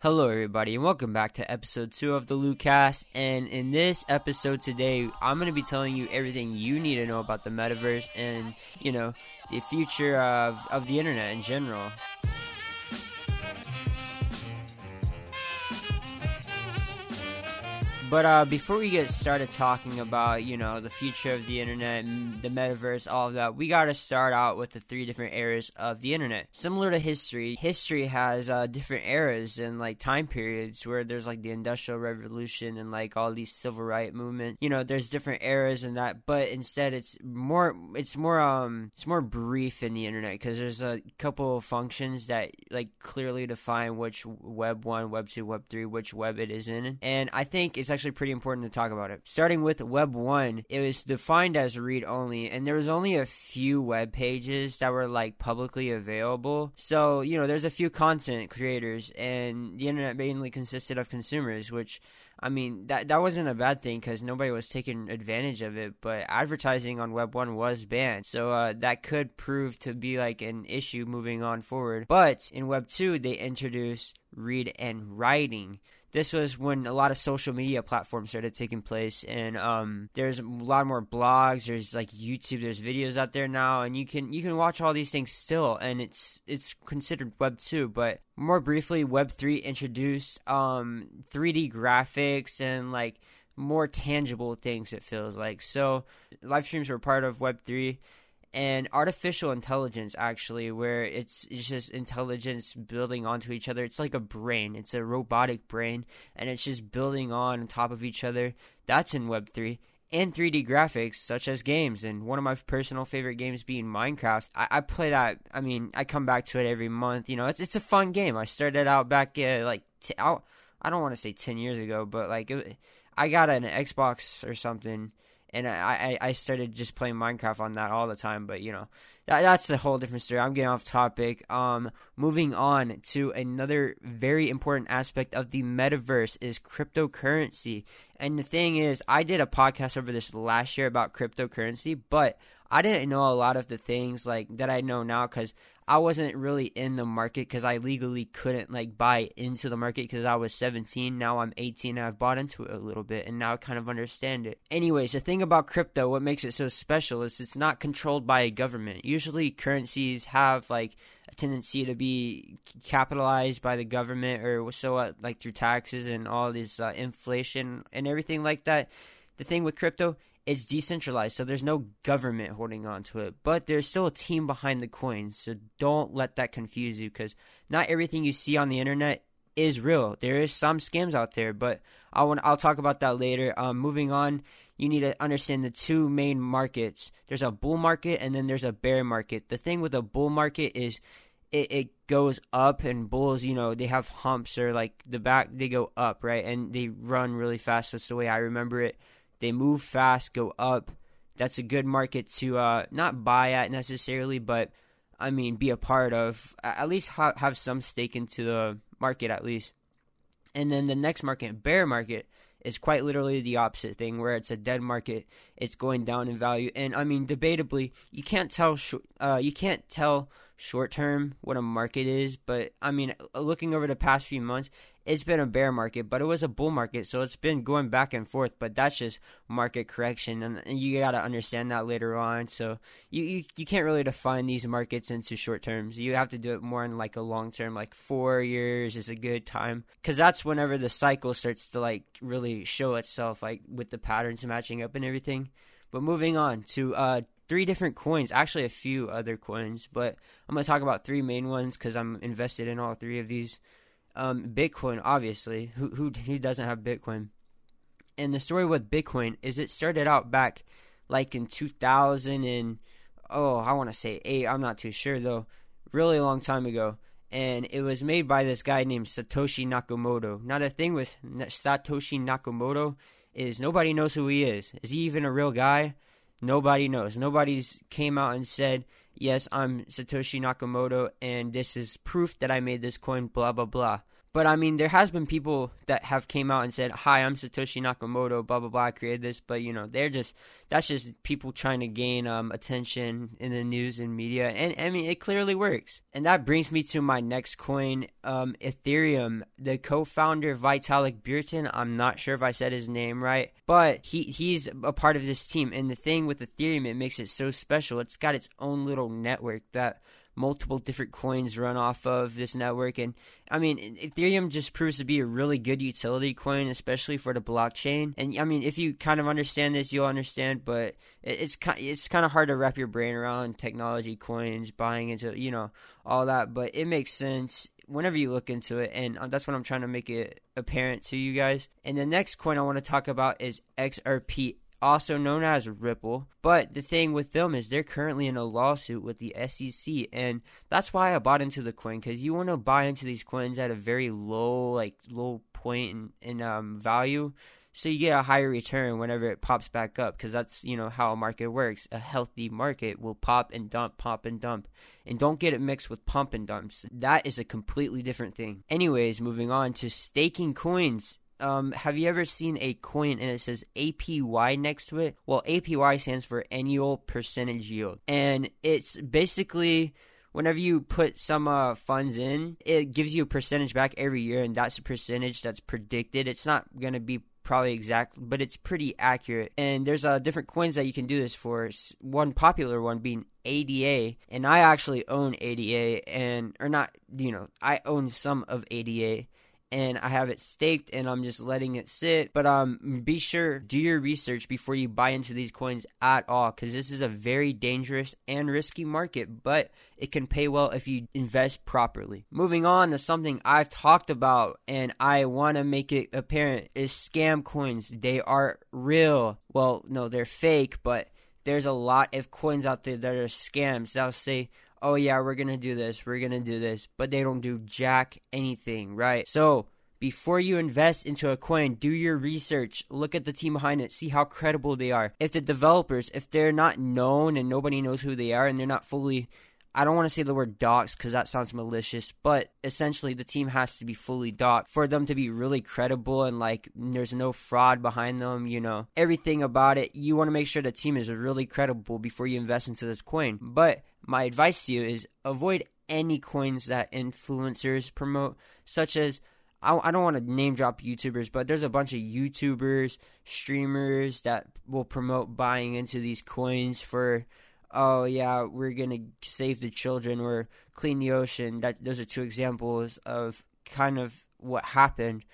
Hello, everybody, and welcome back to episode two of the LukeCast. And in this episode today, I'm going to be telling you everything you need to know about the metaverse and, you know, the future of, of the internet in general. But uh, before we get started talking about, you know, the future of the internet, the metaverse, all of that, we got to start out with the three different eras of the internet. Similar to history, history has uh, different eras and like time periods where there's like the Industrial Revolution and like all these civil rights movements. You know, there's different eras in that, but instead it's more, it's more, um, it's more brief in the internet because there's a couple of functions that like clearly define which Web one, Web two, Web three, which web it is in, and I think it's actually pretty important to talk about it. Starting with Web 1, it was defined as read only, and there was only a few web pages that were like publicly available. So, you know, there's a few content creators, and the internet mainly consisted of consumers, which I mean, that that wasn't a bad thing because nobody was taking advantage of it. But advertising on Web One was banned, so uh, that could prove to be like an issue moving on forward. But in Web Two, they introduced read and writing this was when a lot of social media platforms started taking place and um, there's a lot more blogs there's like youtube there's videos out there now and you can you can watch all these things still and it's it's considered web 2 but more briefly web 3 introduced um, 3d graphics and like more tangible things it feels like. So live streams were part of web 3 and artificial intelligence actually where it's it's just intelligence building onto each other. It's like a brain. It's a robotic brain and it's just building on top of each other. That's in web 3 and 3d graphics such as games. And one of my personal favorite games being minecraft. I, I play that i mean i come back to it every month. You know it's it's a fun game. I started out back uh, like t- out, i don't want to say 10 years ago but like it, i got an xbox or something and I, I started just playing Minecraft on that all the time. But you know, that, that's a whole different story. I'm getting off topic. Um, moving on to another very important aspect of the metaverse is cryptocurrency. And the thing is, I did a podcast over this last year about cryptocurrency, but I didn't know a lot of the things like that I know now because I wasn't really in the market because I legally couldn't like buy into the market because I was 17. Now I'm 18 and I've bought into it a little bit and now I kind of understand it. Anyways, the thing about crypto, what makes it so special is it's not controlled by a government. Usually currencies have like a tendency to be capitalized by the government or so uh, like through taxes and all this uh, inflation and everything like that. The thing with crypto, it's decentralized, so there's no government holding on to it, but there's still a team behind the coins. So don't let that confuse you because not everything you see on the internet is real. There is some scams out there, but I want I'll talk about that later. Um, moving on, you need to understand the two main markets. There's a bull market and then there's a bear market. The thing with a bull market is it, it goes up and bulls, you know, they have humps or like the back they go up, right? And they run really fast. That's the way I remember it. They move fast, go up. That's a good market to uh, not buy at necessarily, but I mean, be a part of. At least ha- have some stake into the market, at least. And then the next market, bear market, is quite literally the opposite thing, where it's a dead market. It's going down in value, and I mean, debatably, you can't tell. Sh- uh, you can't tell short term what a market is, but I mean, looking over the past few months, it's been a bear market, but it was a bull market, so it's been going back and forth. But that's just market correction, and, you got to understand that later on. So you, you you can't really define these markets into short terms. You have to do it more in like a long term, like four years is a good time, because that's whenever the cycle starts to like really show itself, like with the patterns matching up and everything. But moving on to uh, three different coins, actually a few other coins, but I'm gonna talk about three main ones because I'm invested in all three of these um, Bitcoin, obviously. Who, who who doesn't have Bitcoin? And the story with Bitcoin is it started out back like in 2000 and oh, I want to say eight. I'm not too sure though. Really long time ago, and it was made by this guy named Satoshi Nakamoto. Now the thing with Satoshi Nakamoto is nobody knows who he is. Is he even a real guy? Nobody knows. Nobody's came out and said yes, I'm Satoshi Nakamoto, and this is proof that I made this coin, blah, blah, blah. But I mean, there has been people that have came out and said, "Hi, I'm Satoshi Nakamoto. Blah blah blah. I created this." But you know, they're just that's just people trying to gain um, attention in the news and media, and I mean, it clearly works. And that brings me to my next coin, um, Ethereum. The co-founder Vitalik Buterin. I'm not sure if I said his name right, but he he's a part of this team. And the thing with Ethereum, it makes it so special. It's got its own little network that multiple different coins run off of this network. And I mean, Ethereum just proves to be a really good utility coin, especially for the blockchain. And I mean, if you kind of understand this, you'll understand. But it's it's kind of hard to wrap your brain around technology coins, buying into you know all that. But it makes sense whenever you look into it, and uh, that's what I'm trying to make it apparent to you guys. And the next coin I want to talk about is XRP also known as Ripple. But the thing with them is they're currently in a lawsuit with the SEC, and that's why I bought into the coin because you want to buy into these coins at a very low, like low point in, in um, value, so you get a higher return whenever it pops back up because that's you know how a market works. A healthy market will pop and dump, pop and dump, and don't get it mixed with pump and dumps. That is a completely different thing. Anyways, moving on to staking coins um, have you ever seen a coin and it says APY next to it? Well, APY stands for annual percentage yield, and it's basically whenever you put some uh, funds in, it gives you a percentage back every year, and that's a percentage that's predicted. It's not going to be probably exact, but it's pretty accurate. And there's uh, different coins that you can do this for. One popular one being ADA, and I actually own ADA, and or not, you know, I own some of ADA and I have it staked and I'm just letting it sit. But um, be sure do your research before you buy into these coins at all, because this is a very dangerous and risky market. But it can pay well if you invest properly. Moving on to something I've talked about and I want to make it apparent is scam coins. They are real. Well, no, they're fake, but there's a lot of coins out there that are scams. They'll say oh yeah, we're gonna do this, we're gonna do this, but they don't do jack anything, right? So before you invest into a coin, do your research. Look at the team behind it. See how credible they are. If the developers, if they're not known and nobody knows who they are and they're not fully I don't want to say the word dox because that sounds malicious, but essentially the team has to be fully doxxed for them to be really credible and like there's no fraud behind them, you know. Everything about it, you want to make sure the team is really credible before you invest into this coin. But my advice to you is avoid any coins that influencers promote, such as I, don't want to name drop YouTubers, but there's a bunch of YouTubers, streamers that will promote buying into these coins for oh yeah, we're gonna save the children or clean the ocean. That those are two examples of kind of what happened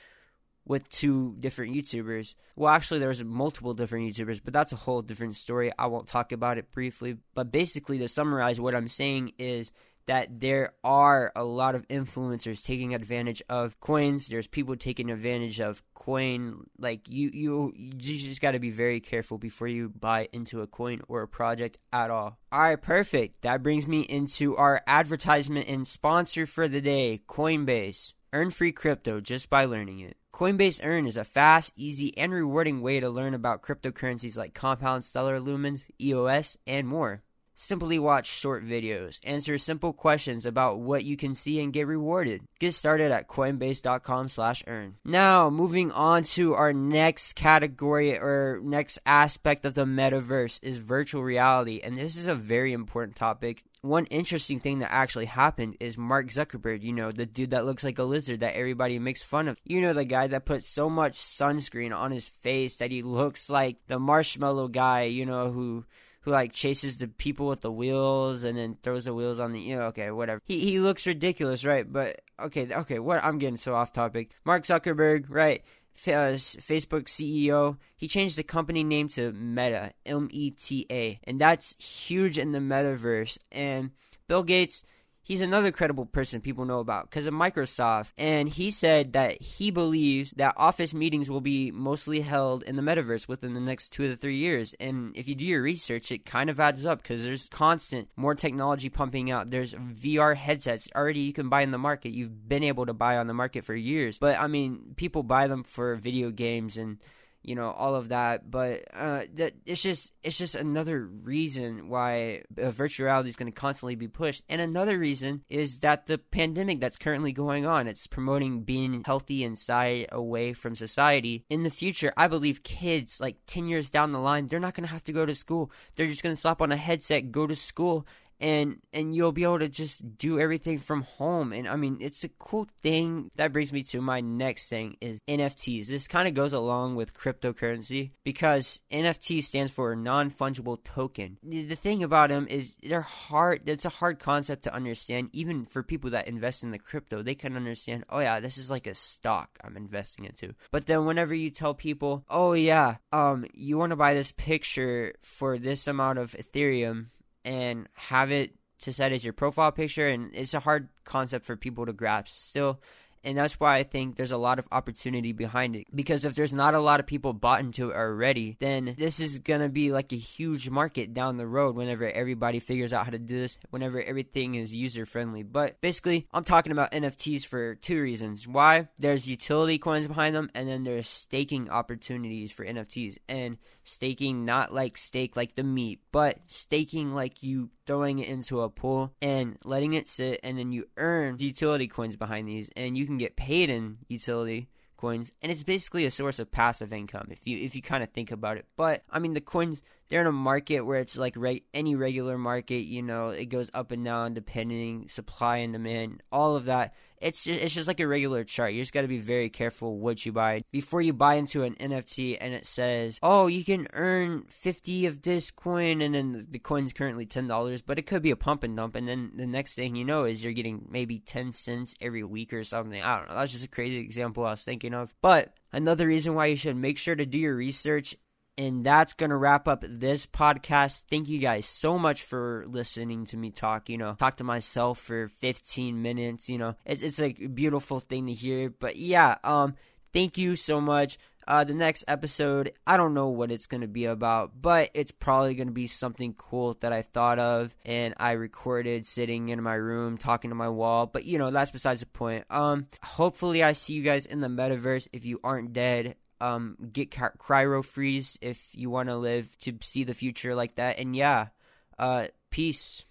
with two different YouTubers. Well, actually, there was multiple different YouTubers, but that's a whole different story. I won't talk about it briefly. But basically, to summarize, what I'm saying is that there are a lot of influencers taking advantage of coins. There's people taking advantage of coin. Like you, you, you just got to be very careful before you buy into a coin or a project at all. All right, perfect. That brings me into our advertisement and sponsor for the day, Coinbase. Earn free crypto just by learning it. Coinbase Earn is a fast, easy, and rewarding way to learn about cryptocurrencies like Compound, Stellar Lumens, EOS, and more. Simply watch short videos, answer simple questions about what you can see and get rewarded. Get started at coinbase.com/earn. Now, moving on to our next category or next aspect of the metaverse is virtual reality, and this is a very important topic. One interesting thing that actually happened is Mark Zuckerberg, you know, the dude that looks like a lizard that everybody makes fun of. You know, the guy that puts so much sunscreen on his face that he looks like the marshmallow guy, you know, who who like chases the people with the wheels and then throws the wheels on the you know okay whatever. He he looks ridiculous right? But okay okay what I'm getting so off topic. Mark Zuckerberg right uh, Facebook CEO, he changed the company name to Meta, M E T A, and that's huge in the metaverse. And Bill Gates, he's another credible person people know about because of Microsoft. And he said that he believes that office meetings will be mostly held in the metaverse within the next two to three years. And if you do your research, it kind of adds up because there's constant more technology pumping out. There's VR headsets already you can buy in the market. You've been able to buy on the market for years. But I mean, people buy them for video games and you know all of that. But uh, that it's just it's just another reason why uh, virtual reality is going to constantly be pushed. And another reason is that the pandemic that's currently going on it's promoting being healthy inside away from society. In the future i believe kids like 10 years down the line they're not going to have to go to school. They're just going to slap on a headset go to school and and you'll be able to just do everything from home. And i mean it's a cool thing that brings me to my next thing is nfts this kind of goes along with cryptocurrency because nft stands for non-fungible token. The thing about them is they're hard it's a hard concept to understand. Even for people that invest in the crypto they can understand oh yeah this is like a stock i'm investing into. But then whenever you tell people oh yeah um you want to buy this picture for this amount of ethereum and have it to set as your profile picture and it's a hard concept for people to grasp still and that's why I think there's a lot of opportunity behind it. Because if there's not a lot of people bought into it already, then this is gonna be like a huge market down the road whenever everybody figures out how to do this, whenever everything is user friendly. But basically, I'm talking about NFTs for two reasons. Why? There's utility coins behind them, and then there's staking opportunities for NFTs. And staking not like stake like the meat, but staking like you throwing it into a pool and letting it sit, and then you earn utility coins behind these, and you can get paid in utility coins. And it's basically a source of passive income if you if you kind of think about it. But i mean the coins they're in a market where it's like re- any regular market you know it goes up and down depending supply and demand all of that it's just it's just like a regular chart. You just got to be very careful what you buy before you buy into an NFT and it says, "Oh, you can earn 50 of this coin and then the coin's currently $10, but it could be a pump and dump and then the next thing you know is you're getting maybe 10 cents every week or something. I don't know. That's just a crazy example I was thinking of. But another reason why you should make sure to do your research and that's going to wrap up this podcast. Thank you guys so much for listening to me talk, you know, talk to myself for 15 minutes, you know. It's it's a beautiful thing to hear. But yeah, um thank you so much. Uh, the next episode, I don't know what it's going to be about, but it's probably going to be something cool that I thought of and I recorded sitting in my room talking to my wall. But you know, that's besides the point. Um, hopefully, I see you guys in the metaverse if you aren't dead um, get cryo freeze if you want to live to see the future like that. And yeah, uh, peace.